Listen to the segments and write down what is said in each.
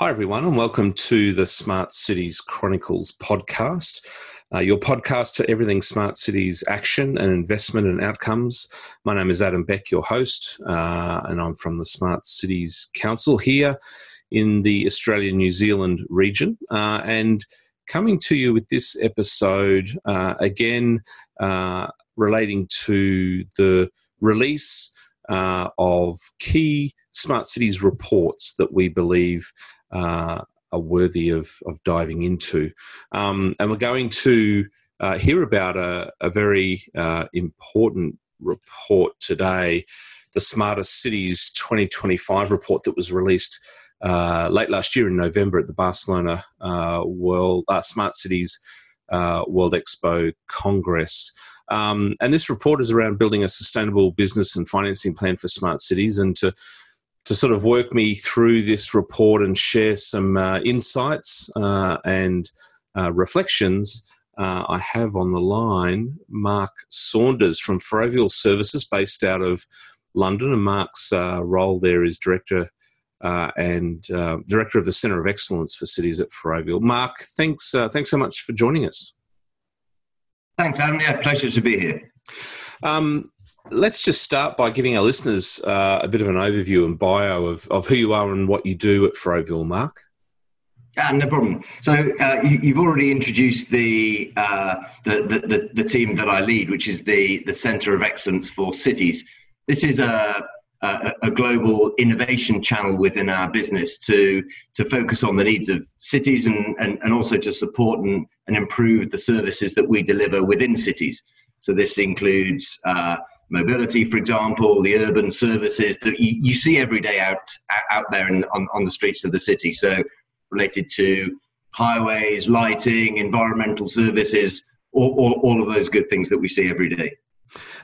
Hi, everyone, and welcome to the Smart Cities Chronicles podcast, uh, your podcast for everything smart cities action and investment and outcomes. My name is Adam Beck, your host, uh, and I'm from the Smart Cities Council here in the Australia New Zealand region. Uh, and coming to you with this episode, uh, again, uh, relating to the release uh, of key smart cities reports that we believe uh, are worthy of, of diving into. Um, and we're going to uh, hear about a, a very uh, important report today the Smartest Cities 2025 report that was released uh, late last year in November at the Barcelona uh, World uh, Smart Cities World Expo Congress. Um, and this report is around building a sustainable business and financing plan for smart cities and to to sort of work me through this report and share some uh, insights uh, and uh, reflections, uh, I have on the line Mark Saunders from Ferrovial Services, based out of London. And Mark's uh, role there is director uh, and director of the Centre of Excellence for Cities at Ferrovial. Mark, thanks, thanks so much for joining us. Thanks, Adam. Yeah, pleasure to be here. Um, let's just start by giving our listeners uh, a bit of an overview and bio of, of who you are and what you do at Ferrovial, Mark. Yeah, no problem. So uh, you, have already introduced the, uh, the, the, the, team that I lead, which is the, the Centre of Excellence for Cities. This is a, a, a, global innovation channel within our business to, to focus on the needs of cities and, and, and also to support and, and improve the services that we deliver within cities. So this includes uh, mobility, for example, the urban services that you, you see every day out out there in, on, on the streets of the city. So related to highways, lighting, environmental services, all, all, all of those good things that we see every day.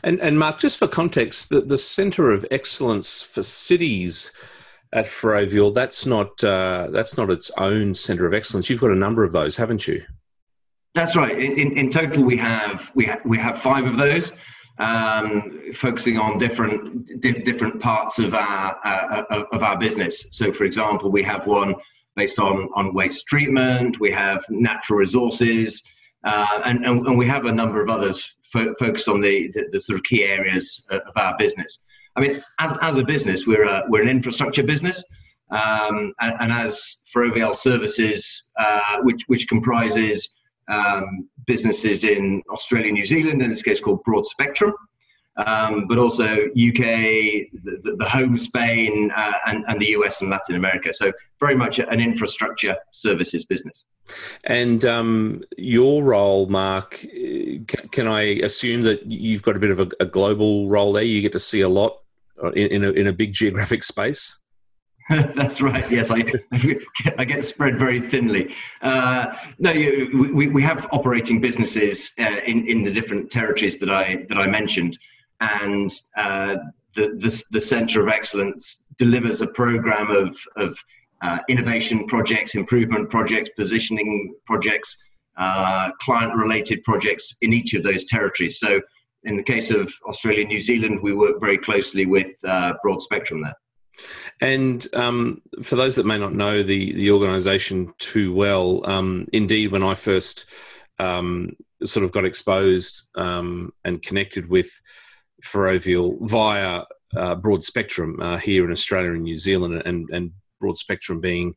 And, and Mark, just for context, the, the Centre of Excellence for Cities at Ferrovial, that's not, uh, that's not its own Centre of Excellence. You've got a number of those, haven't you? That's right. In, in total, we have, we, ha- we have five of those um, focusing on different di- different parts of our uh, of our business. So, for example, we have one based on on waste treatment. We have natural resources, uh, and, and, and we have a number of others fo- focused on the, the, the sort of key areas of our business. I mean, as as a business, we're a, we're an infrastructure business. Um, and, and, as Ferrovial Services, uh, which which comprises um, businesses in Australia, New Zealand, in this case called Broadspectrum, um, but also UK, the, the home Spain, uh, and, and the US and Latin America. So very much an infrastructure services business. And um, your role, Mark, can I assume that you've got a bit of a, a global role there? You get to see a lot in, in, a, in a big geographic space? That's right. Yes, I, I get spread very thinly. Uh, no, you, we, we have operating businesses uh, in, in the different territories that I that I mentioned, and uh, the, the, the Centre of Excellence delivers a program of of uh, innovation projects, improvement projects, positioning projects, uh, client related projects in each of those territories. So, in the case of Australia, and New Zealand, we work very closely with uh, Broadspectrum there. And um, for those that may not know the the organisation too well, um, indeed, when I first um, sort of got exposed um, and connected with Ferrovial via uh, Broadspectrum uh, here in Australia and New Zealand, and and Broadspectrum being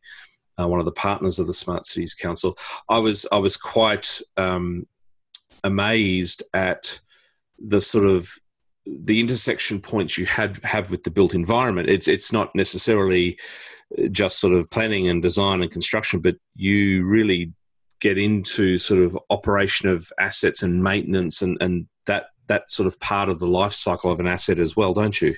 uh, one of the partners of the Smart Cities Council, I was I was quite um, amazed at the sort of the intersection points you had have with the built environment. It's it's not necessarily just sort of planning and design and construction, but you really get into sort of operation of assets and maintenance and, and that that sort of part of the life cycle of an asset as well, don't you?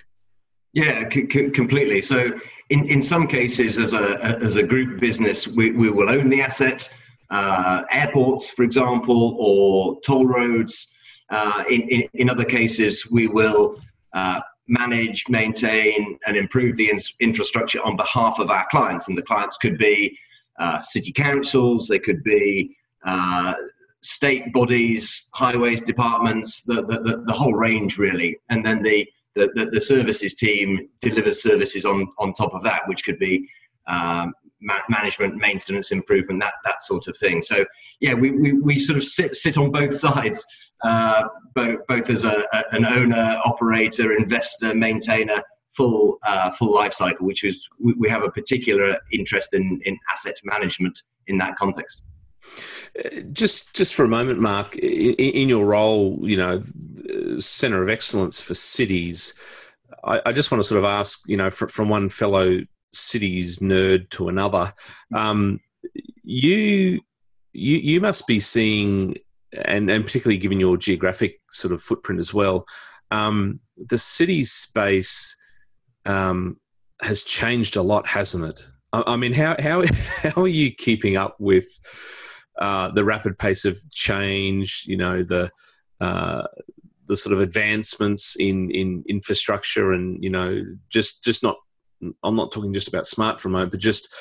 Yeah, c- c- completely. So in, in some cases, as a as a group business, we, we will own the asset. Uh, airports, for example, or toll roads. Uh, in, in, in, other cases, we will uh, manage, maintain, and improve the in- infrastructure on behalf of our clients. And the clients could be uh, city councils, they could be uh, state bodies, highways departments, the, the, the, the, whole range really. And then the, the, the, services team delivers services on, on top of that, which could be um, ma- management, maintenance, improvement, that that sort of thing. So yeah, we, we, we sort of sit sit on both sides, uh, both both as a, a, an owner, operator, investor, maintainer, full uh, full life cycle, which is we, we have a particular interest in in asset management in that context. Just, just for a moment, Mark, in, in your role, you know, centre of excellence for cities, I, I, just want to sort of ask, you know, from one fellow cities nerd to another, um, you, you, you must be seeing, and and particularly given your geographic sort of footprint as well, um, the city space um, has changed a lot, hasn't it? I, I mean, how how how are you keeping up with? Uh, the rapid pace of change, you know, the uh, the sort of advancements in in infrastructure, and you know, just just not. I'm not talking just about smart for a moment, but just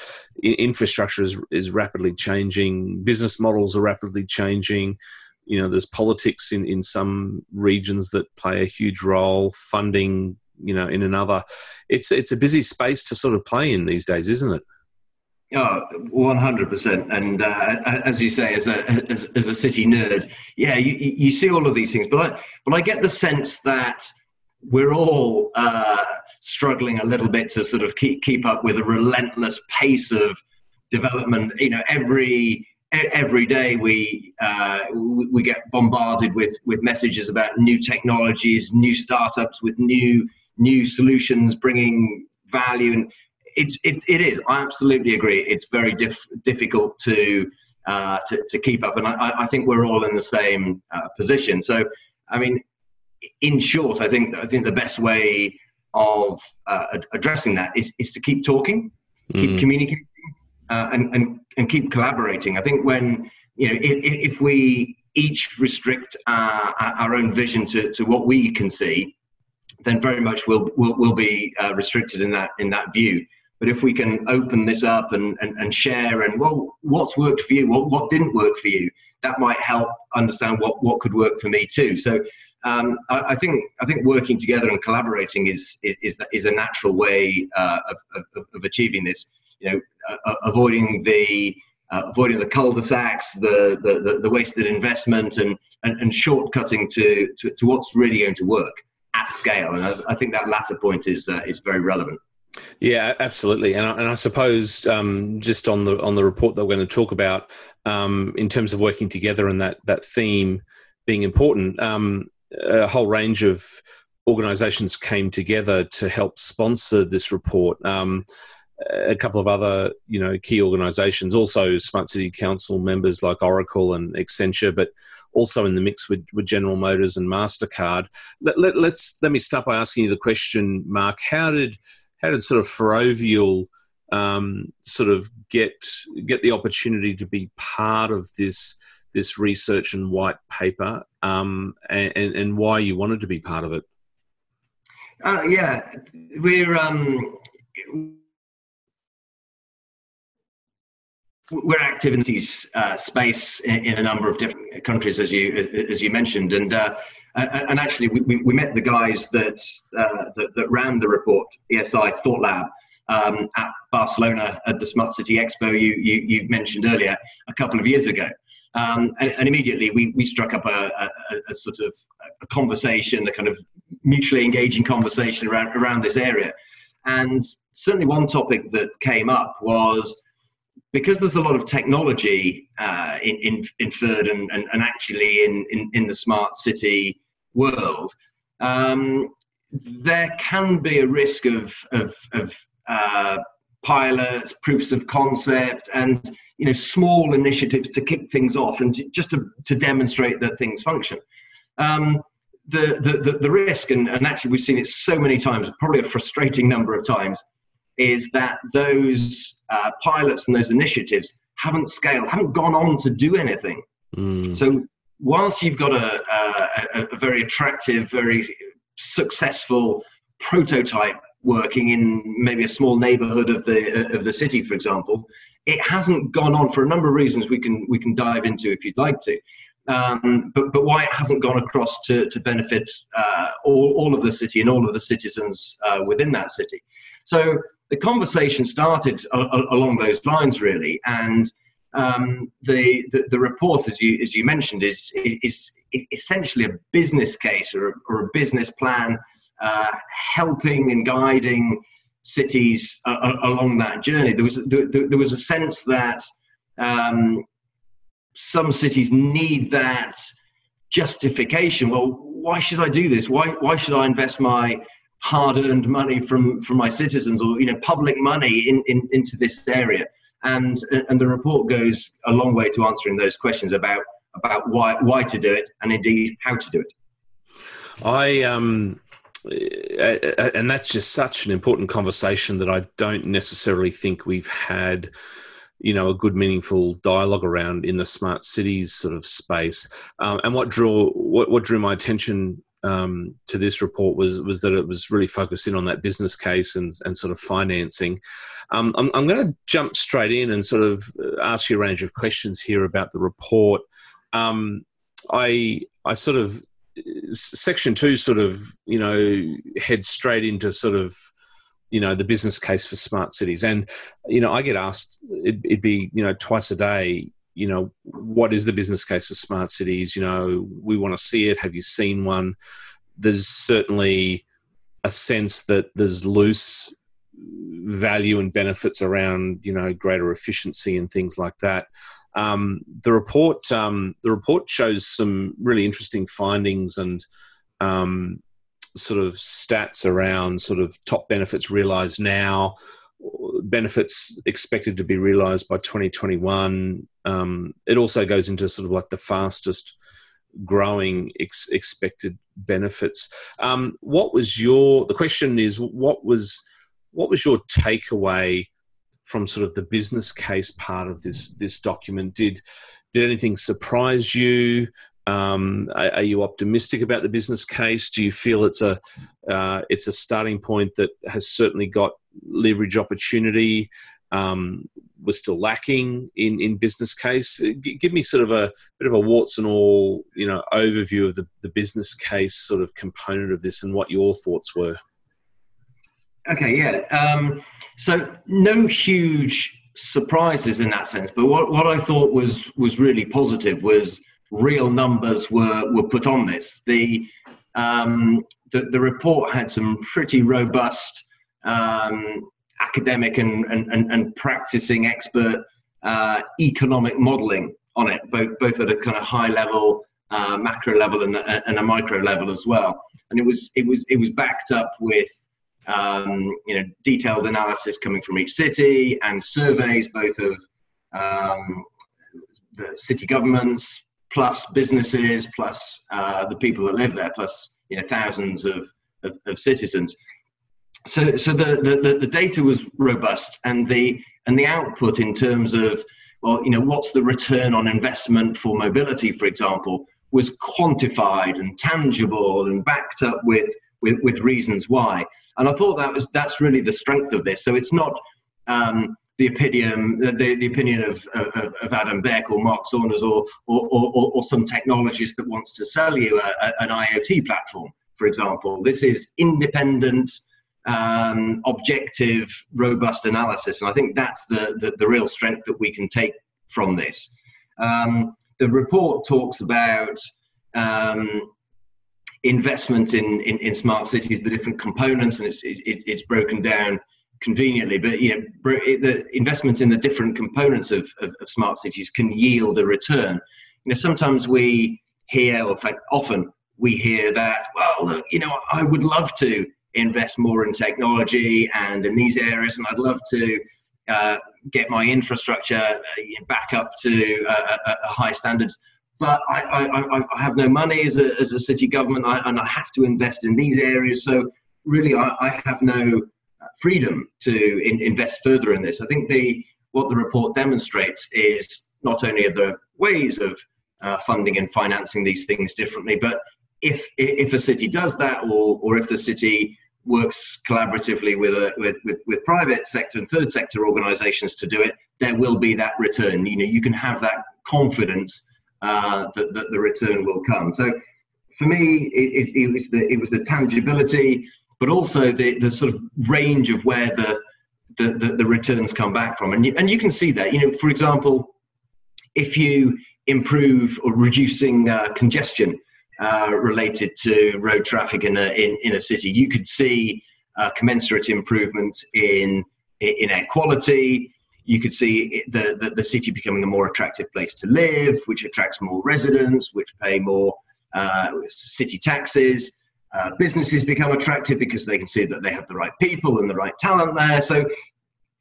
infrastructure is is rapidly changing. Business models are rapidly changing. You know, there's politics in in some regions that play a huge role. Funding, you know, in another. It's it's a busy space to sort of play in these days, isn't it? Oh, 100%. And uh, as you say, as a, as, as, a city nerd, yeah, you, you see all of these things. But I, but I get the sense that we're all uh, struggling a little bit to sort of keep, keep up with a relentless pace of development. You know, every every day we uh, we get bombarded with with messages about new technologies, new startups with new new solutions bringing value and it's it, it is. I absolutely agree. It's very diff, difficult to, uh, to to keep up, and I, I think we're all in the same uh, position. So, I mean, in short, I think I think the best way of uh, addressing that is is to keep talking, keep mm. communicating, uh, and and and keep collaborating. I think when you know if, if we each restrict our, our own vision to, to what we can see, then very much we'll, we'll, we'll be uh, restricted in that in that view. But if we can open this up and, and, and share and well, what's worked for you, what, what didn't work for you, that might help understand what, what could work for me too. So um, I, I, think I think working together and collaborating is is is, is a natural way uh, of, of, of, achieving this. You know, uh, avoiding the uh, avoiding the cul-de-sacs, the, the, the, the, wasted investment, and, and, and shortcutting to, to, to what's really going to work at scale. And I, I think that latter point is uh, is very relevant. Yeah, absolutely, and I, and I suppose um, just on the on the report that we're going to talk about, um, in terms of working together and that that theme being important, um, a whole range of organisations came together to help sponsor this report. Um, a couple of other, you know, key organisations, also Smart City Council members like Oracle and Accenture, but also in the mix with, with General Motors and Mastercard. Let, let, let's let me start by asking you the question, Mark. How did how did sort of Ferrovial um, sort of get get the opportunity to be part of this this research and white paper, um, and, and why you wanted to be part of it? Uh, yeah, we're um, we're active in this uh, space in, in, a number of different countries, as you as, as you mentioned, and uh, and actually, we, we, met the guys that, uh, that, that ran the report, ESI ThoughtLab, um, at Barcelona at the Smart City Expo you, you, you mentioned earlier a couple of years ago. Um, and, and, immediately we, we struck up a, a, a, sort of a conversation, a kind of mutually engaging conversation around, around this area. And certainly one topic that came up was because there's a lot of technology uh, in, in, inferred and, and, and actually in, in, in, the smart city world, um, there can be a risk of, of, of uh, pilots, proofs of concept, and you know small initiatives to kick things off and to, just to, to demonstrate that things function. Um, the, the, the, the risk, and, and actually we've seen it so many times, probably a frustrating number of times, is that those uh, pilots and those initiatives haven't scaled, haven't gone on to do anything. Mm. So whilst you've got a, a, a, very attractive, very successful prototype working in maybe a small neighborhood of the of the city, for example, it hasn't gone on for a number of reasons we can we can dive into if you'd like to. Um, but but why it hasn't gone across to to benefit uh, all all of the city and all of the citizens uh, within that city. So the conversation started a, a, along those lines, really. And um, the, the, the report, as you as you mentioned, is is, is essentially a business case or a, or a business plan, uh, helping and guiding cities uh, along that journey. There was there, there was a sense that um, some cities need that justification. Well, why should I do this? Why why should I invest my hard-earned money from from my citizens or you know public money in, in into this area? And and the report goes a long way to answering those questions about about why why to do it and indeed how to do it. I um and that's just such an important conversation that I don't necessarily think we've had you know a good meaningful dialogue around in the smart cities sort of space um, and what drew what, what drew my attention um, to this report was was that it was really focusing on that business case and, and sort of financing. Um, I'm, I'm going to jump straight in and sort of ask you a range of questions here about the report. Um, I I sort of section two sort of you know heads straight into sort of you know the business case for smart cities. And you know i get asked it'd, it'd, be you know twice a day you know what is the business case for smart cities? You know we want to see it. Have you seen one? There's certainly a sense that there's loose value and benefits around you know greater efficiency and things like that um, the report um, the report shows some really interesting findings and um, sort of stats around sort of top benefits realized now, benefits expected to be realized by 2021. Um, it also goes into sort of like the fastest growing ex- expected benefits. Um, what was your? The question is, what was what was your takeaway from sort of the business case part of this this document? Did did anything surprise you? Um, are, are, you optimistic about the business case? Do you feel it's a uh, it's a starting point that has certainly got leverage opportunity? Um, we're still lacking in, in business case. G- give me sort of a bit of a warts and all you know overview of the, the business case sort of component of this and what your thoughts were. Okay, yeah. Um, so no huge surprises in that sense, but what, what I thought was was really positive was real numbers were, were put on this. The, um, the, the, report had some pretty robust um, academic and, and, and, and, practicing expert uh, economic modeling on it, both, both at a kind of high level, uh, macro level, and, and a micro level as well. And it was, it was, it was backed up with um, you know, detailed analysis coming from each city and surveys both of um, the city governments, plus businesses, plus uh, the people that live there, plus you know thousands of, of, of citizens. So, so the, the, the data was robust, and the and the output in terms of well, you know, what's the return on investment for mobility, for example, was quantified and tangible and backed up with with, with reasons why. And I thought that was that's really the strength of this. So it's not um, the opinion the, the opinion of, of, of, Adam Beck or Mark Saunders or or, or, or some technologist that wants to sell you a, a, an IoT platform, for example. This is independent, um, objective, robust analysis, and I think that's the, the, the real strength that we can take from this. Um, the report talks about um, investment in, in, in smart cities, the different components, and it's, it, it's broken down conveniently, but you know, the investment in the different components of, of, of, smart cities can yield a return. You know, sometimes we hear, or in fact, often we hear that, well, look, you know, I would love to invest more in technology and in these areas, and I'd love to uh, get my infrastructure uh, back up to a, a, high standards. But I, I, I, have no money as a, as a city government, I, and I have to invest in these areas. So really, I, I have no freedom to in, invest further in this. I think the what the report demonstrates is not only are there ways of uh, funding and financing these things differently, but if if a city does that, or or if the city works collaboratively with, a, with, with with private sector and third sector organisations to do it, there will be that return. You know, you can have that confidence uh, that, that the return will come. So, for me, it, it, it was the it was the tangibility but also the, the sort of range of where the the, the, the returns come back from. And you, and you can see that, you know, for example, if you improve or reducing uh, congestion uh, related to road traffic in a, in, in a city, you could see uh, commensurate improvement in, in air quality. You could see the, the, the, city becoming a more attractive place to live, which attracts more residents, which pay more uh, city taxes. Uh, businesses become attractive because they can see that they have the right people and the right talent there. So,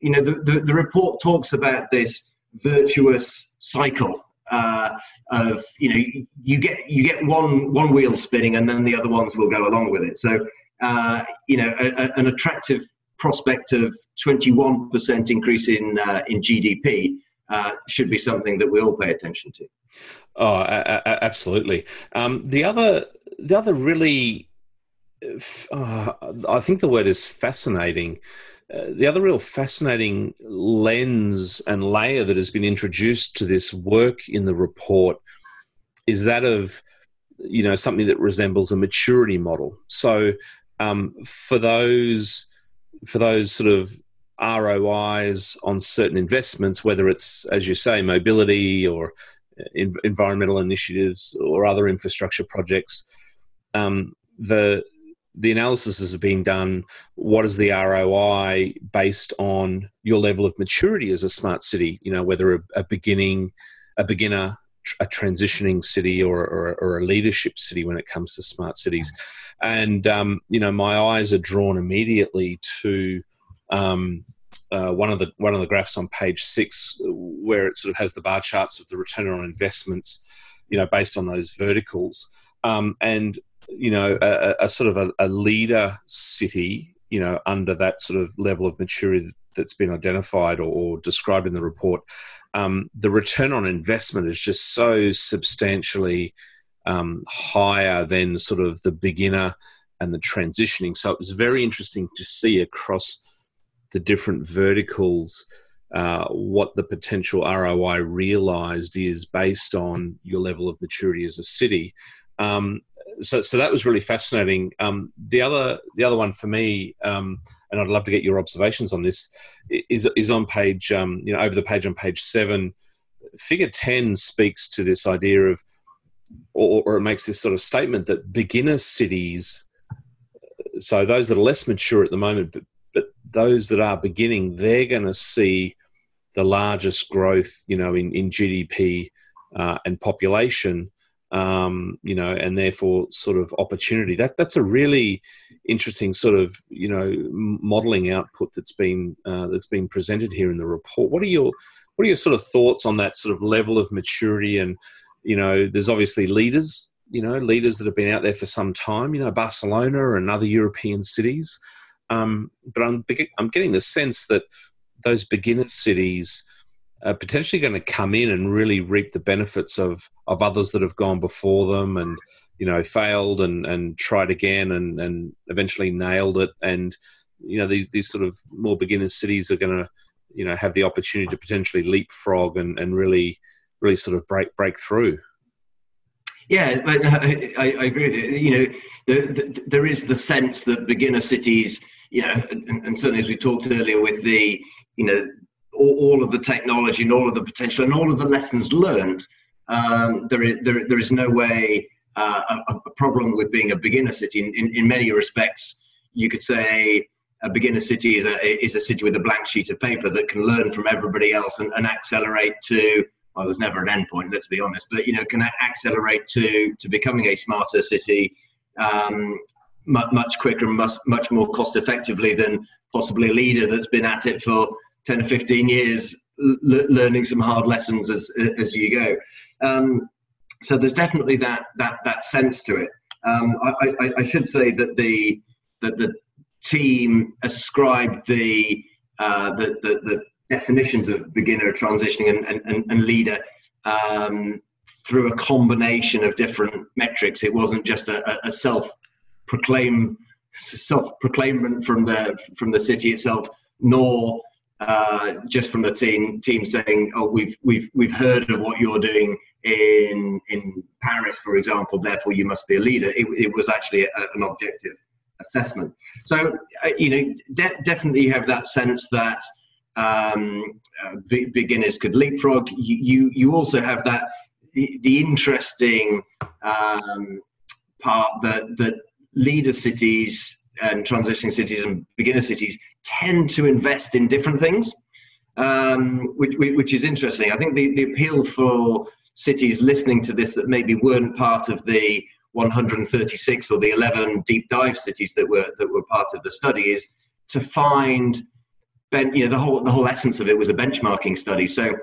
you know, the, the, the report talks about this virtuous cycle uh, of you know you get you get one one wheel spinning and then the other ones will go along with it. So uh, you know a, a, an attractive prospect of 21% increase in uh, in GDP uh, should be something that we all pay attention to. Oh, a- a- absolutely. Um, the other the other really uh, I think the word is fascinating. Uh, the other real fascinating lens and layer that has been introduced to this work in the report is that of you know something that resembles a maturity model. So um, for those for those sort of ROIs on certain investments, whether it's as you say mobility or environmental initiatives or other infrastructure projects, um, the the analysis is being done. What is the ROI based on your level of maturity as a smart city? You know, whether a, a beginning, a beginner, a transitioning city, or, or, or, a leadership city when it comes to smart cities. And um, you know, my eyes are drawn immediately to um, uh, one of the one of the graphs on page six, where it sort of has the bar charts of the return on investments. You know, based on those verticals. Um, and you know, a, a sort of a, a, leader city, you know, under that sort of level of maturity that's been identified or, or described in the report, um, the return on investment is just so substantially um, higher than sort of the beginner and the transitioning. So it was very interesting to see across the different verticals. Uh, what the potential ROI realized is based on your level of maturity as a city. Um, so so that was really fascinating. Um, the other the other one for me, um, and I'd love to get your observations on this, is is on page um, you know over the page on page seven. Figure ten speaks to this idea of, or, or it makes this sort of statement that beginner cities, so those that are less mature at the moment, but but those that are beginning, they're going to see the largest growth, you know, in in GDP uh, and population um, you know, and therefore sort of opportunity. That that's a really interesting sort of you know modelling output that's been uh, that's been presented here in the report. What are your what are your sort of thoughts on that sort of level of maturity? And you know, there's obviously leaders, you know, leaders that have been out there for some time. You know, Barcelona and other European cities. Um, but I'm I'm getting the sense that those beginner cities are potentially going to come in and really reap the benefits of of others that have gone before them and you know failed and and tried again and and eventually nailed it. And you know these these sort of more beginner cities are going to you know have the opportunity to potentially leapfrog and and really really sort of break break through. Yeah I, I, I agree. With you you know the, the, there is the sense that beginner cities you know and, and certainly as we talked earlier with the you know all, all, of the technology and all of the potential and all of the lessons learned, um, there, is, there, there is no way uh, a, a, problem with being a beginner city. In, in, in, many respects, you could say a beginner city is a, is a city with a blank sheet of paper that can learn from everybody else and, and accelerate to well, there's never an end point, let's be honest, but you know, can accelerate to to becoming a smarter city um, much, quicker and much, much more cost effectively than possibly a leader that's been at it for 10 or 15 years learning some hard lessons as, as you go. Um, so there's definitely that, that, that sense to it. Um, I, I, I, should say that the, that the team ascribed the, uh, the, the, the, definitions of beginner, transitioning, and, and, and leader um, through a combination of different metrics. It wasn't just a, a self proclaim self proclaimment from the from the city itself, nor uh, just from the team team saying, "Oh, we've we've we've heard of what you're doing in in Paris, for example. Therefore, you must be a leader." It, it was actually a, an objective assessment. So, uh, you know, de- definitely have that sense that um, uh, beginners could leapfrog. You, you, you also have that the, the interesting um, part that that leader cities and transitioning cities and beginner cities tend to invest in different things, um, which, which is interesting. I think the, the appeal for cities listening to this that maybe weren't part of the 136 or the 11 deep dive cities that were that were part of the study is to find ben, you know the whole the whole essence of it was a benchmarking study so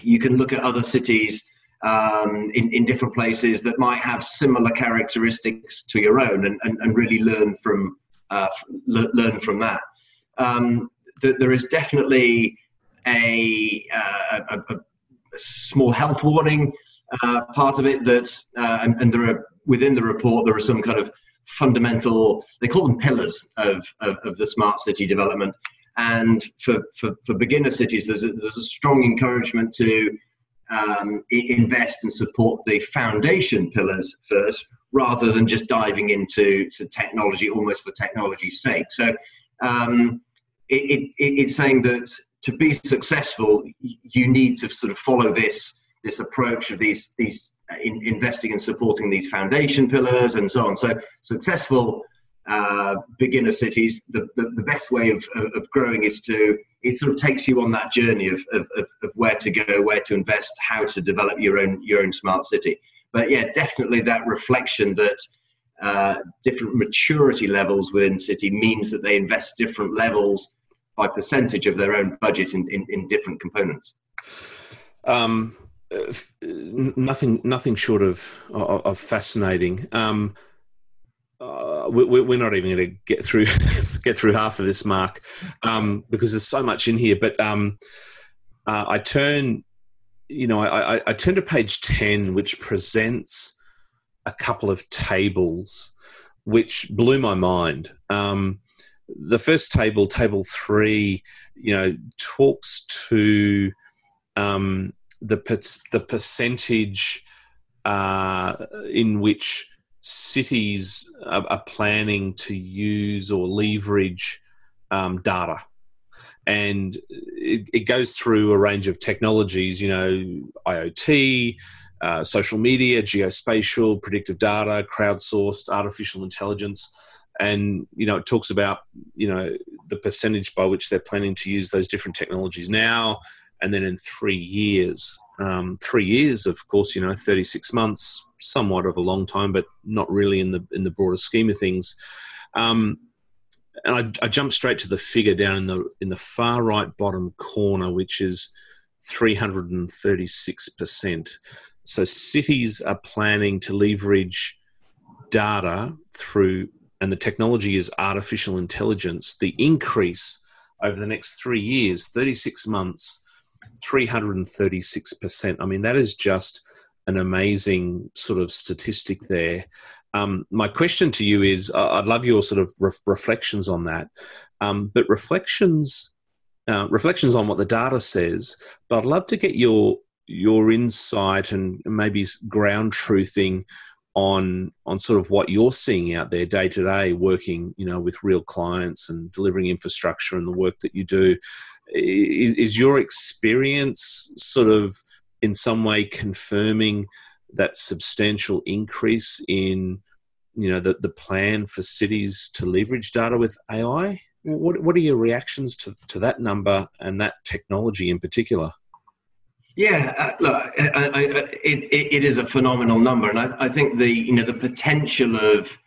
you can look at other cities um, in, in different places that might have similar characteristics to your own and, and, and really learn from uh, learn from that um, th- there is definitely a, uh, a, a, small health warning uh, part of it that uh, and, and there are within the report, there are some kind of fundamental, they call them pillars of, of, of the smart city development. And for, for, for beginner cities, there's a, there's a strong encouragement to um, invest and support the foundation pillars first, rather than just diving into to technology almost for technology's sake. So um, it, it, it's saying that to be successful, you need to sort of follow this this approach of these these in, investing and supporting these foundation pillars and so on. So successful uh, beginner cities, the, the, the, best way of, of growing is to, it sort of takes you on that journey of, of, of where to go, where to invest, how to develop your own, your own smart city. But yeah, definitely that reflection that uh, different maturity levels within city means that they invest different levels by percentage of their own budget in, in, in different components. Um, uh, nothing nothing short of of, fascinating. Um, uh, we, are not even going to get through get through half of this, Mark, um, because there's so much in here. But um, uh, I turn, you know, I, I, turn to page ten, which presents a couple of tables, which blew my mind. Um, the first table, table three, you know, talks to um, the the percentage uh, in which cities are, are, planning to use or leverage um, data. And it, it, goes through a range of technologies, you know, IoT, uh, social media, geospatial, predictive data, crowdsourced, artificial intelligence. And, you know, it talks about, you know, the percentage by which they're planning to use those different technologies now and then in three years. Um, three years, of course, you know, 36 months, somewhat of a long time, but not really in the in the broader scheme of things. Um, and I, I jump straight to the figure down in the in the far right bottom corner, which is 336 percent. So cities are planning to leverage data through, and the technology is artificial intelligence. The increase over the next three years, 36 months, 336%. I mean, that is just an amazing sort of statistic there. Um, my question to you is I'd love your sort of re- reflections on that, um, but reflections. Uh, reflections on what the data says, but I'd love to get your your insight and maybe ground truthing on on sort of what you're seeing out there day to day working you know with real clients and delivering infrastructure and the work that you do is, is your experience sort of in some way confirming that substantial increase in you know the, the plan for cities to leverage data with AI? What, what are your reactions to, to that number and that technology in particular? Yeah, uh, look, I, I, it, it is a phenomenal number, and I, I think the you know the potential of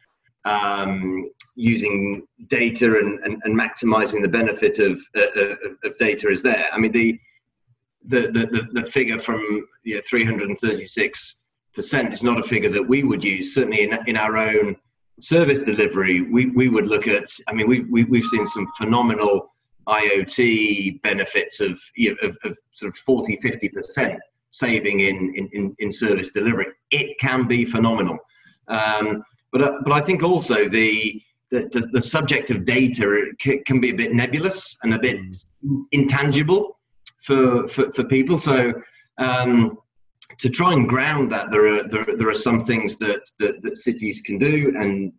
um, using data and, and, and, maximizing the benefit of, uh, of data is there. I mean, the the, the, the figure from you know, 336 percent is not a figure that we would use. Certainly in, in our own service delivery, we, we would look at. I mean, we, we we've seen some phenomenal IoT benefits of, you know, of, of sort of 40, 50 percent saving in, in, in service delivery. It can be phenomenal. Um, but uh, but I think also the the, the, the subject of data can be a bit nebulous and a bit mm. intangible for, for, for people. So um, to try and ground that, there are there, there are some things that, that, that cities can do, and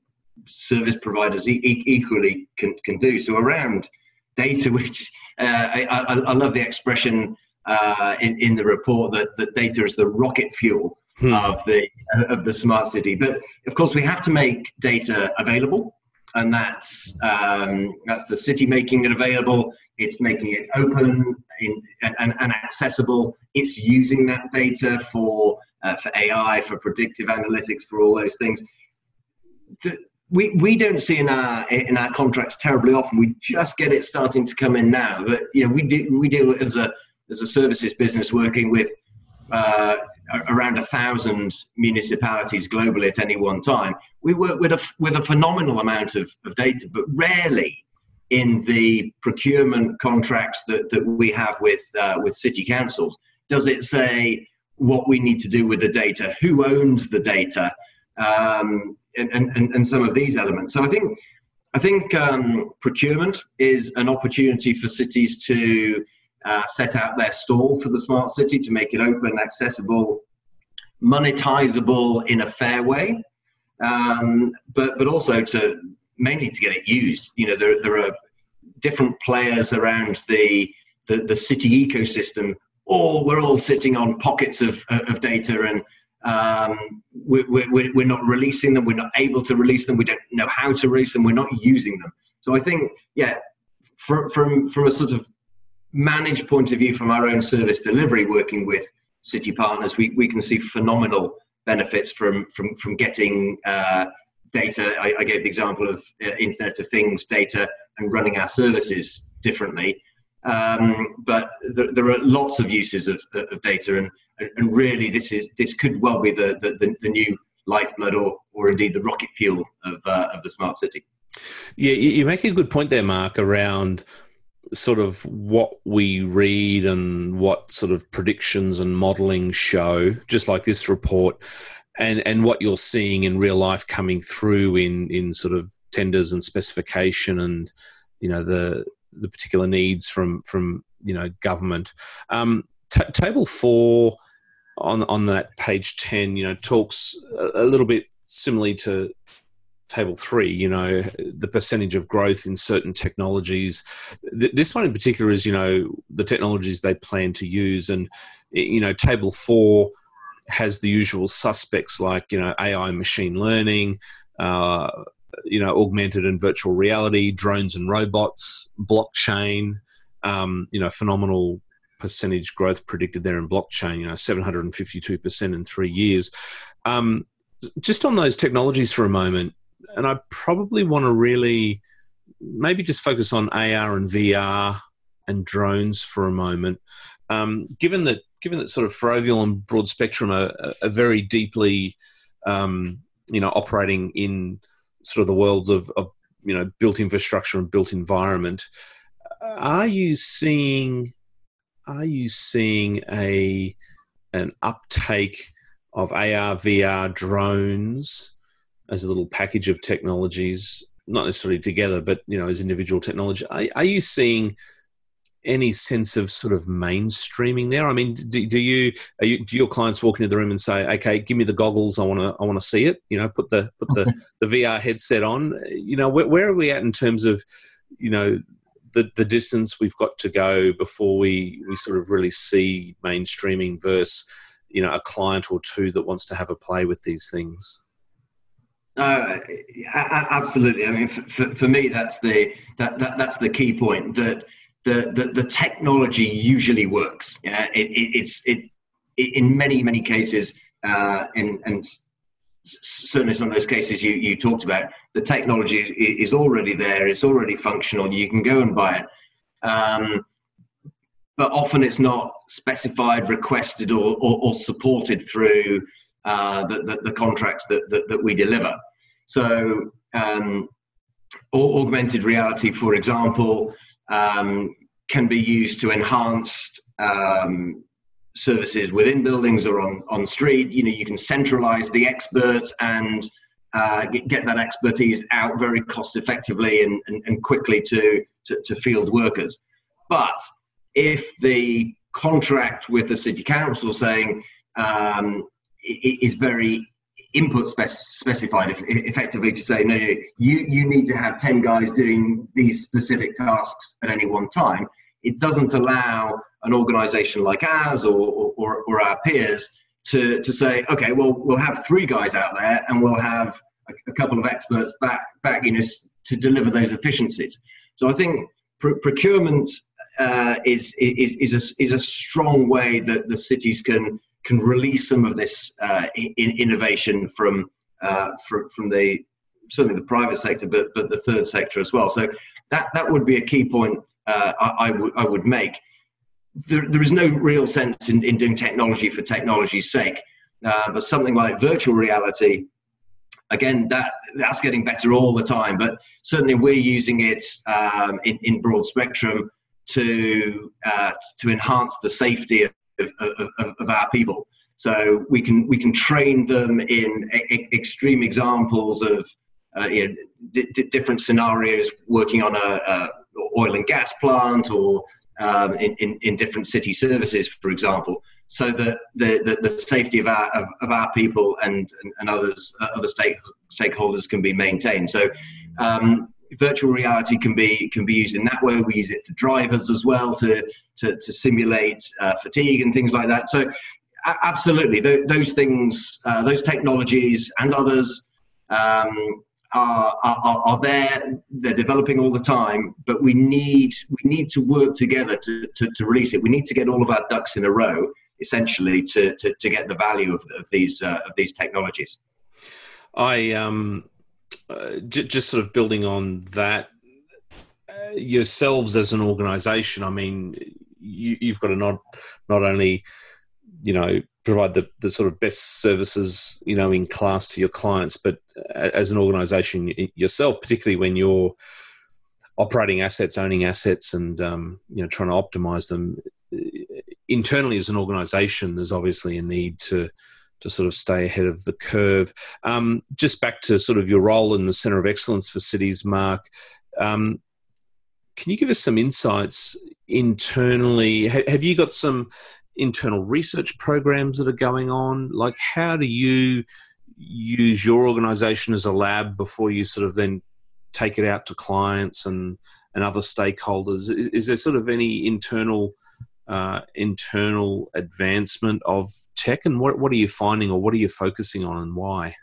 service providers e- equally can, can do. So around data, which uh, I, I, I, love the expression uh, in, in the report that, that data is the rocket fuel hmm. of the of the smart city. But of course, we have to make data available, and that's um, that's the city making it available. It's making it open in, and, and, accessible. It's using that data for uh, for AI, for predictive analytics, for all those things. The, we, we don't see in our in our contracts terribly often. We just get it starting to come in now. But you know, we do we deal as a as a services business working with uh, around a thousand municipalities globally at any one time. We work with a with a phenomenal amount of, of data, but rarely in the procurement contracts that, that we have with uh, with city councils does it say what we need to do with the data, who owns the data, um, and, and, and some of these elements. So I think I think um, procurement is an opportunity for cities to uh, set out their stall for the smart city to make it open, accessible, monetizable in a fair way, um, but but also to mainly to get it used. You know, there there are different players around the the, the city ecosystem. All we're all sitting on pockets of of data and um, we're, we're, we're not releasing them. We're not able to release them. We don't know how to release them. We're not using them. So I think, yeah, from, from, from a sort of managed point of view from our own service delivery, working with city partners, we, we can see phenomenal benefits from, from, from getting uh, data. I, I, gave the example of uh, Internet of Things data and running our services differently. Um, but there, there, are lots of uses of, of data, and, and really, this is this could well be the, the, the new lifeblood, or or indeed the rocket fuel of uh, of the smart city. Yeah, you make a good point there, Mark, around sort of what we read and what sort of predictions and modeling show, just like this report, and and what you're seeing in real life coming through in in sort of tenders and specification and you know the the particular needs from from you know government. Um, t- table four on on that page ten, you know, talks a, a little bit similarly to table three. You know, the percentage of growth in certain technologies. This one in particular is you know the technologies they plan to use, and you know, table four has the usual suspects like you know AI, machine learning. Uh, you know, augmented and virtual reality, drones and robots, blockchain, um, you know, phenomenal percentage growth predicted there in blockchain, you know, 752% in three years. Um, just on those technologies for a moment, and I probably want to really maybe just focus on AR and VR and drones for a moment. Um, given that, given that sort of Ferrovial and Broadspectrum are, are very deeply, um, you know, operating in sort of the worlds of, of you know built infrastructure and built environment. Are you seeing are you seeing a an uptake of AR VR drones as a little package of technologies, not necessarily together, but you know as individual technology? Are, are you seeing any sense of sort of mainstreaming there? I mean, do, do you, you, do your clients walk into the room and say, "Okay, give me the goggles. I want to I want to see it." You know, put the put the the VR headset on. You know, where, where are we at in terms of you know the the distance we've got to go before we we sort of really see mainstreaming versus you know a client or two that wants to have a play with these things. Uh, absolutely. I mean, for, for me, that's the that, that that's the key point that the, the, the technology usually works. Yeah, it, it, it's it, it, in many many cases, uh, in, and certainly some of those cases you, you talked about, the technology is, already there. It's already functional. You can go and buy it. Um, but often it's not specified, requested, or, or, or supported through uh, the, the, the, contracts that, that, that we deliver. So, um, augmented reality, for example, um, can be used to enhance um, services within buildings or on, on street. You know, you can centralize the experts and uh, get, that expertise out very cost effectively and, and, and quickly to, to, to, field workers. But if the contract with the city council saying um, is very input spec- specified effectively to say no, no you you need to have 10 guys doing these specific tasks at any one time. It doesn't allow an organization like ours or, or, or our peers to, to say okay well we'll have three guys out there and we'll have a, a couple of experts back back backing us to deliver those efficiencies. So i think pr- procurement uh, is, is, is, a, is a strong way that the cities can can release some of this uh, in innovation from, uh, from from the certainly the private sector, but but the third sector as well. So that that would be a key point uh, I, I, would I would make. There, there is no real sense in, in doing technology for technology's sake, uh, but something like virtual reality, again, that that's getting better all the time. But certainly we're using it um, in, in Broadspectrum to uh, to enhance the safety of, of, of, our people. So we can we can train them in extreme examples of uh, you know, d- different scenarios, working on a, a, oil and gas plant or um, in, in, in, different city services, for example, so that the, the, the safety of our of, of, our people and and, and others uh, other stake, stakeholders can be maintained. So. Um, virtual reality can be can be used in that way. We use it for drivers as well to to, to simulate uh, fatigue and things like that. So absolutely, th- those things, uh, those technologies and others um, are, are, are there. They're developing all the time, but we need we need to work together to, to, to release it. We need to get all of our ducks in a row, essentially, to to, to get the value of, of these uh, of these technologies. I um uh, j- just sort of building on that, uh, yourselves as an organisation. I mean, you, you've got to not not only you know provide the, the sort of best services you know in class to your clients but uh, as an organization yourself particularly when you're operating assets owning assets and um, you know trying to optimize them internally as an organization there's obviously a need to to sort of stay ahead of the curve. Um, just back to sort of your role in the Centre of Excellence for Cities, Mark. Um, can you give us some insights internally? H- have you got some internal research programs that are going on? Like, how do you use your organisation as a lab before you sort of then take it out to clients and and other stakeholders? Is, is there sort of any internal uh, internal advancement of tech, and what what are you finding, or what are you focusing on, and why?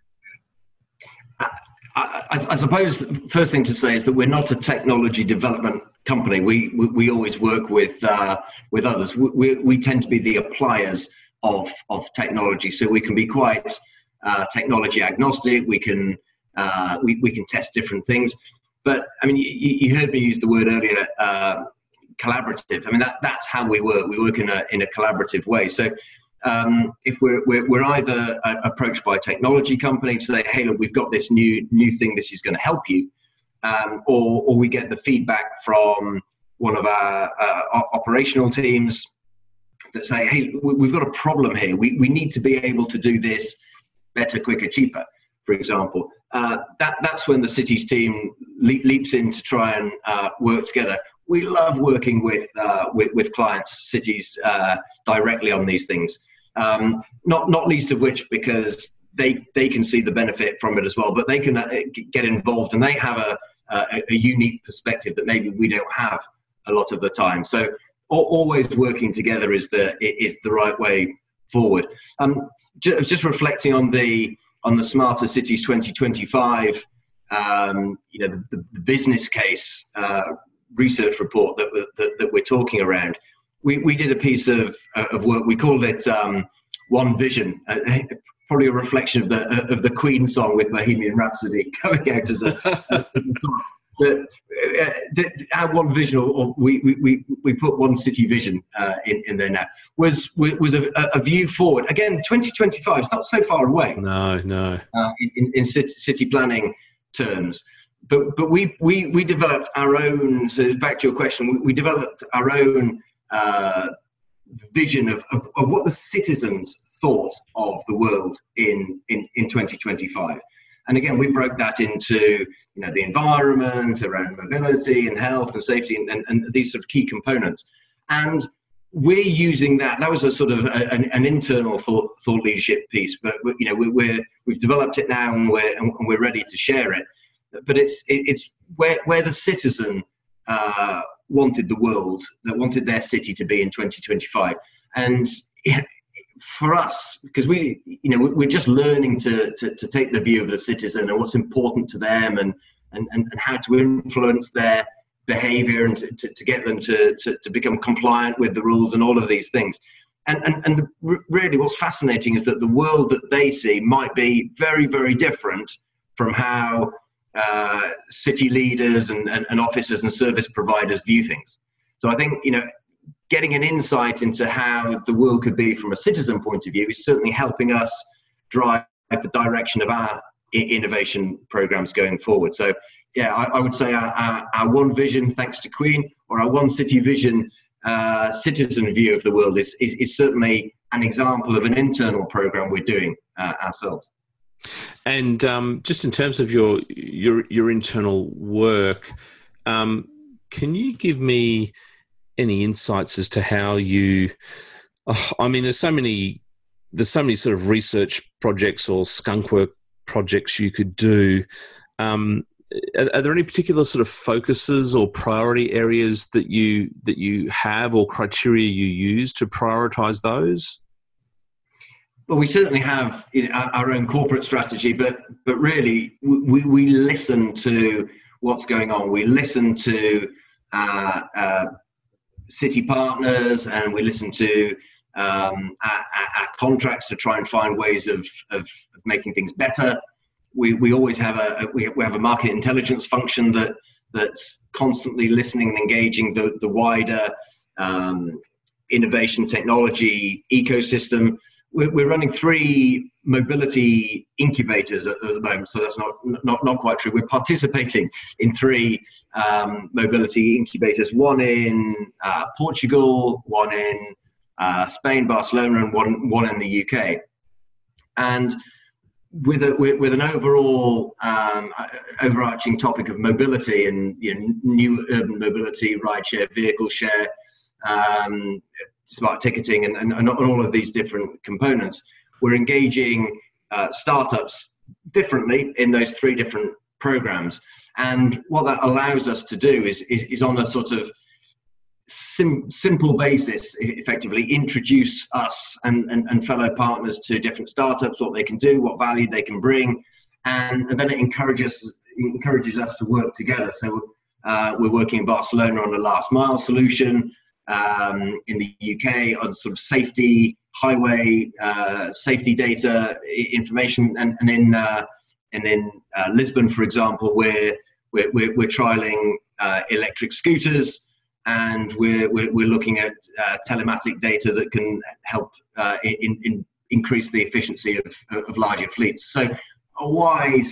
I, I, suppose the first thing to say is that we're not a technology development company. We we, we always work with uh, with others. We, we, we tend to be the appliers of of technology, so we can be quite uh, technology agnostic. We can uh, we we can test different things. But I mean, you, you heard me use the word earlier, uh, collaborative. I mean, that, that's how we work. We work in a, in a collaborative way. So um, if we're, we're, we're either uh, approached by a technology company to say, hey, look, we've got this new, new thing, this is going to help you, um, or, or we get the feedback from one of our uh, operational teams that say, hey, we've got a problem here. We, we need to be able to do this better, quicker, cheaper, for example. Uh, that, that's when the cities team le- leaps in to try and uh, work together we love working with uh, with, with, clients, cities uh, directly on these things. Um, not not least of which because they they can see the benefit from it as well, but they can uh, get involved and they have a, a, a unique perspective that maybe we don't have a lot of the time. So always working together is the is the right way forward. Um, just, reflecting on the on the Smarter Cities 2025, um, you know, the, the business case uh, research report that, that, that we're talking around, we, we did a piece of, uh, of work. We called it um, One Vision, uh, probably a reflection of the of the Queen song with Bohemian Rhapsody coming out as a, a song. But uh, the, our one vision, or, we, we, we put one city vision uh, in, in there now, was was a, a, view forward. Again, 2025 is not so far away. No, no. Uh, in, in city, city planning terms but but we we we developed our own. So back to your question, we, we developed our own uh, vision of, of, of what the citizens thought of the world in in in 2025. And again, we broke that into you know the environment, around mobility and health and safety, and, and, and these sort of key components. And we're using that. That was a sort of a, an, an, internal thought, thought leadership piece, but you know we, we're we've developed it now and we're and we're ready to share it. But it's it's where where the citizen uh, wanted the world, that wanted their city to be in 2025, and for us, because we you know we're just learning to, to to take the view of the citizen and what's important to them and and, and, and how to influence their behavior and to, to, to get them to, to, to, become compliant with the rules and all of these things. And, and, and really, what's fascinating is that the world that they see might be very, very different from how uh, city leaders and, and, and officers and service providers view things. So I think, you know, getting an insight into how the world could be from a citizen point of view is certainly helping us drive the direction of our innovation programs going forward. So yeah, I, I would say our, our, our, one vision, thanks to Queen, or our one city vision, uh, citizen view of the world is, is, is, certainly an example of an internal program we're doing uh, ourselves. And um, just in terms of your your your internal work, um, can you give me any insights as to how you? Oh, I mean, there's so many there's so many sort of research projects or skunk work projects you could do. Um, are, are, there any particular sort of focuses or priority areas that you that you have or criteria you use to prioritize those? Well, we certainly have you know, our own corporate strategy, but but really we, we listen to what's going on. We listen to uh, uh, city partners, and we listen to um, our, our, contracts to try and find ways of, of, making things better we, we always have a we have a market intelligence function that that's constantly listening and engaging the the wider um, innovation technology ecosystem. We're, running three mobility incubators at, the moment, so that's not not not quite true. We're participating in three um, mobility incubators: one in uh, Portugal, one in uh, Spain, Barcelona, and one one in the UK. And with a with, with an overall um, overarching topic of mobility and you know, new urban mobility, rideshare, vehicle share, um, smart ticketing, and, and, and, all of these different components, we're engaging uh, startups differently in those three different programs. And what that allows us to do is, is, is on a sort of sim- simple basis, effectively introduce us and, and, and, fellow partners to different startups, what they can do, what value they can bring, and, and then it encourages encourages us to work together. So uh, we're working in Barcelona on a last mile solution. Um, in the UK on sort of safety, highway uh, safety data information, and, and in uh, and in uh, Lisbon, for example, we're we're, we're, we're trialing uh, electric scooters and we're, we're, we're looking at uh, telematic data that can help uh, in, in increase the efficiency of, of larger fleets. So a wide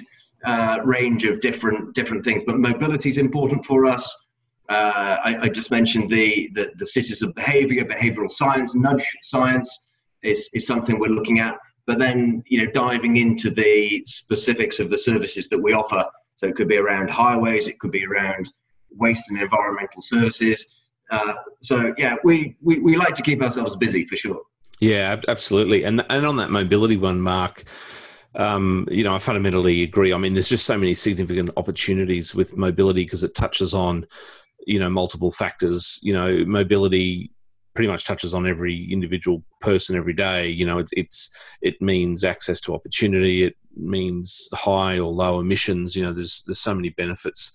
range of different different things, but mobility is important for us. Uh, I, I, just mentioned the, the, the citizen behavior, behavioral science, nudge science is, is something we're looking at. But then, you know, diving into the specifics of the services that we offer. So it could be around highways, it could be around waste and environmental services. Uh, so yeah, we, we, we like to keep ourselves busy for sure. Yeah, absolutely. And and on that mobility one, Mark, um, you know, I fundamentally agree. I mean, there's just so many significant opportunities with mobility because it touches on, you know, multiple factors. You know, mobility pretty much touches on every individual person every day. You know, it's, it's it means access to opportunity. It means high or low emissions. You know, there's there's so many benefits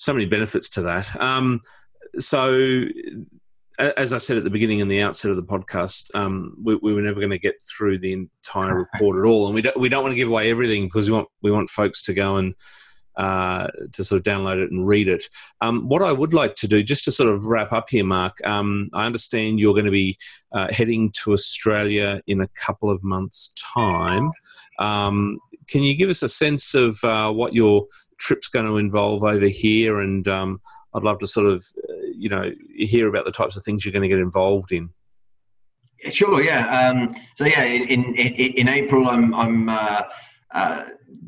so many benefits to that. Um, so, as I said at the beginning and the outset of the podcast, um, we, we, were never going to get through the entire report at all, and we don't we don't want to give away everything because we want we want folks to go and uh, to sort of download it and read it. Um, what I would like to do, just to sort of wrap up here, Mark, um, I understand you're going to be uh, heading to Australia in a couple of months' time. Um, can you give us a sense of uh, what your trip's going to involve over here, and um, I'd love to sort of, uh, you know, hear about the types of things you're going to get involved in. Sure. Yeah. Um, so yeah, in, in, in April, I'm I'm uh,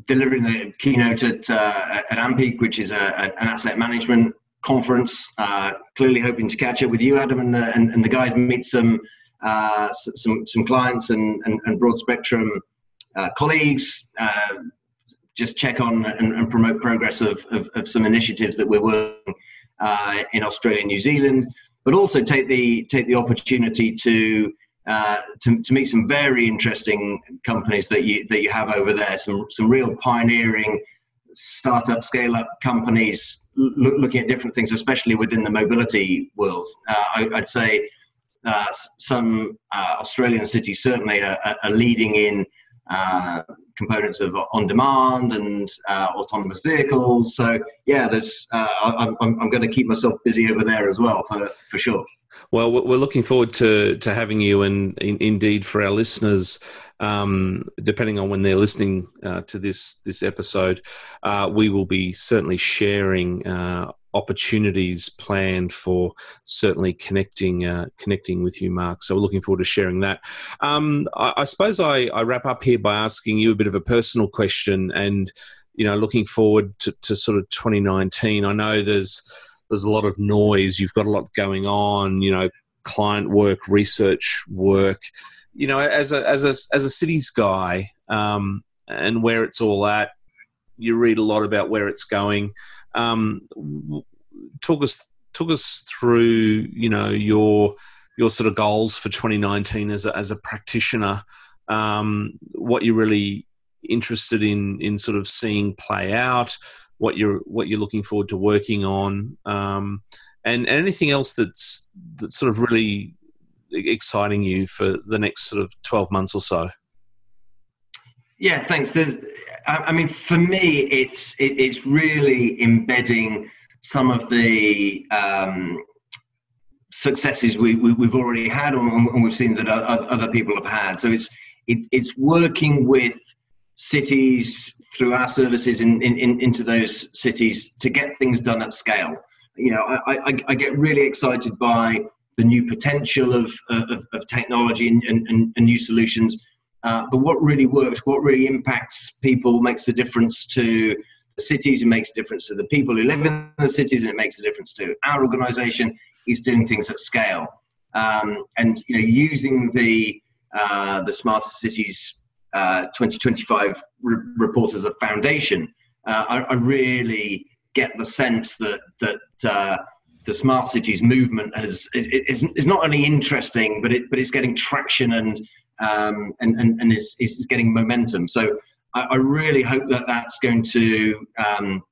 delivering the keynote at uh, at AMPEAK, which is a, an asset management conference. Uh, clearly hoping to catch up with you, Adam, and the, and, and the guys, meet some uh, some some clients and, and, and Broadspectrum uh, colleagues. Uh, just check on and, and promote progress of, of, of, some initiatives that we're working in Australia and New Zealand, but also take the take the opportunity to uh, to, to meet some very interesting companies that you that you have over there. Some some real pioneering startup, scale up companies look, looking at different things, especially within the mobility world. Uh, I, would say uh, some uh, Australian cities certainly are, are leading in uh, components of on demand and uh, autonomous vehicles. So yeah, there's uh, I'm, I'm going to keep myself busy over there as well for for sure. Well, we're looking forward to to having you, and in, indeed for our listeners. Um, depending on when they're listening uh, to this this episode, uh, we will be certainly sharing uh, opportunities planned for certainly connecting uh, connecting with you, Mark. So we're looking forward to sharing that. Um, I, I, suppose I, I, wrap up here by asking you a bit of a personal question, and you know, looking forward to, to sort of 2019. I know there's there's a lot of noise. You've got a lot going on. You know, client work, research work. You know, as a as a as a cities guy, um, and where it's all at. You read a lot about where it's going. Um, talk us talk us through, you know, your your sort of goals for 2019 as a, as a practitioner. Um, what you're really interested in in sort of seeing play out, what you're what you're looking forward to working on, um, and, and anything else that's that's sort of really exciting you for the next sort of 12 months or so. Yeah, thanks. There's, I mean, for me, it's it, it's really embedding some of the um, successes we, we, have already had, and we've seen that other people have had. So it's it, it's working with cities through our services in, in, in, into those cities to get things done at scale. You know, I, I, I get really excited by the new potential of, of, of technology and, and, and, new solutions uh, but what really works, what really impacts people, makes a difference to the cities, it makes a difference to the people who live in the cities, and it makes a difference to our organisation is doing things at scale. Um, and you know, using the uh, the Smarter Cities uh, 2025 re- report as a foundation, uh, I, I, really get the sense that that uh, the smart cities movement has is, is not only interesting, but it but it's getting traction and um, and, and, and is, is getting momentum. So I, I really hope that that's going to um,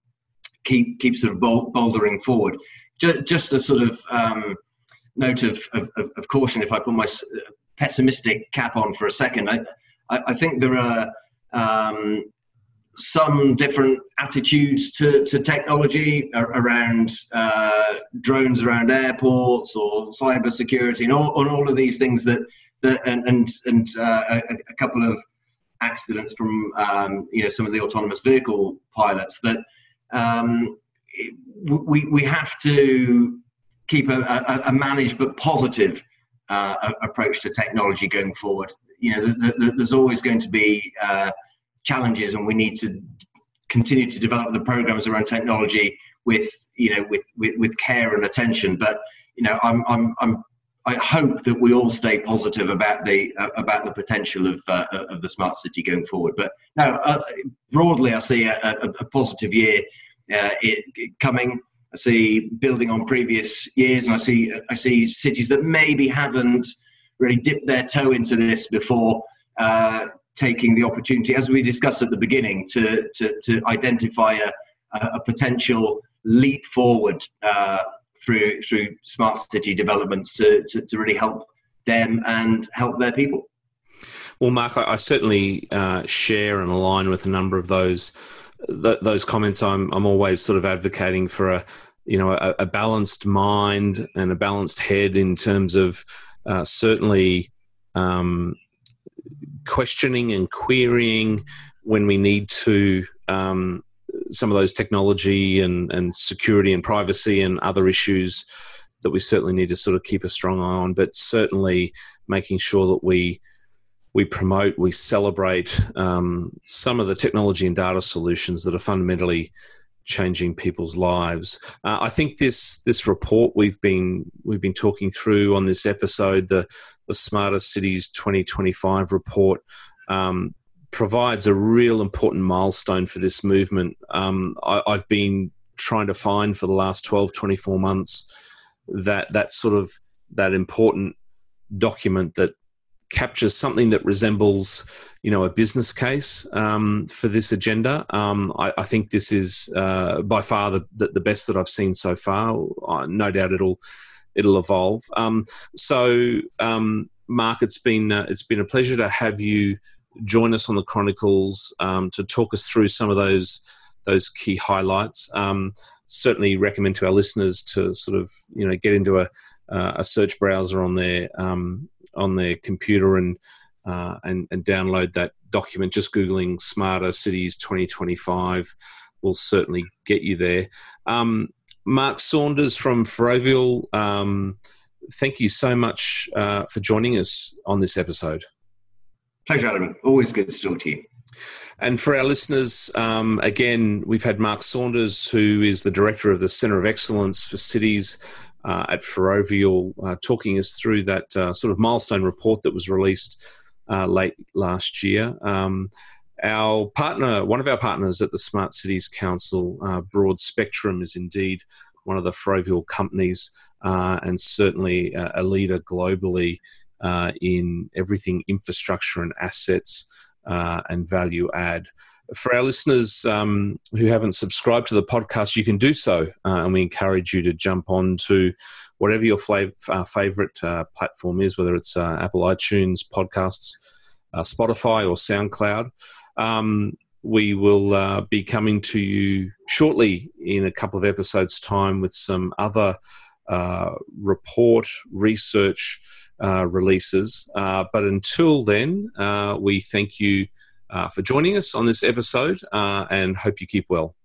keep keep sort of bouldering forward. Just, just a sort of um, note of, of, of, caution, if I put my pessimistic cap on for a second, I, I, think there are um, some different attitudes to, to technology around uh, drones around airports or cyber security and all, and all of these things that that, and and, and uh, a, a, couple of accidents from um, you know some of the autonomous vehicle pilots that um, we we have to keep a, a, a managed but positive uh, approach to technology going forward. You know, the, the, there's always going to be uh, challenges, and we need to continue to develop the programs around technology with you know with, with, with care and attention. But you know, I'm I'm I'm I hope that we all stay positive about the uh, about the potential of uh, of the smart city going forward. But now, uh, broadly, I see a, a, a positive year uh, it, it coming. I see building on previous years, and I see I see cities that maybe haven't really dipped their toe into this before uh, taking the opportunity, as we discussed at the beginning, to to, to identify a, a potential leap forward uh, through through smart city developments to, to, to really help them and help their people. Well, Mark, I, I certainly uh, share and align with a number of those th- those comments. I'm I'm always sort of advocating for a you know a, a balanced mind and a balanced head in terms of uh, certainly um, questioning and querying when we need to um, some of those technology and, and security and privacy and other issues that we certainly need to sort of keep a strong eye on, but certainly making sure that we we promote, we celebrate um, some of the technology and data solutions that are fundamentally changing people's lives. Uh, I think this this report we've been we've been talking through on this episode, the the Smarter Cities 2025 report, um, provides a real important milestone for this movement. Um, I, I've been trying to find for the last 12, 24 months that that sort of that important document that captures something that resembles, you know, a business case um, for this agenda. Um, I, I, think this is uh, by far the, the, best that I've seen so far. No doubt it'll it'll evolve. Um, so, um, Mark, it's been uh, it's been a pleasure to have you join us on the Chronicles um, to talk us through some of those those key highlights. Um, certainly, recommend to our listeners to sort of you know get into a uh, a search browser on their um, on their computer and uh, and, and download that document. Just googling "Smarter Cities 2025" will certainly get you there. Um, Mark Saunders from Ferrovial, um, thank you so much uh, for joining us on this episode. Pleasure, Adam. Always good to talk to you. And for our listeners, um, again, we've had Mark Saunders, who is the director of the Centre of Excellence for Cities uh, at Ferrovial, uh, talking us through that uh, sort of milestone report that was released uh, late last year. Um, our partner, one of our partners at the Smart Cities Council, uh, Broadspectrum, is indeed one of the Ferrovial companies uh, and certainly a leader globally in everything infrastructure and assets and value add for our listeners um, who haven't subscribed to the podcast, you can do so, uh, and we encourage you to jump on to whatever your flav- uh, favorite uh, platform is, whether it's uh, Apple iTunes, podcasts, uh, Spotify, or SoundCloud. Um, we will uh, be coming to you shortly in a couple of episodes' time with some other report research releases. but until then, we thank you uh, for joining us on this episode uh, and hope you keep well.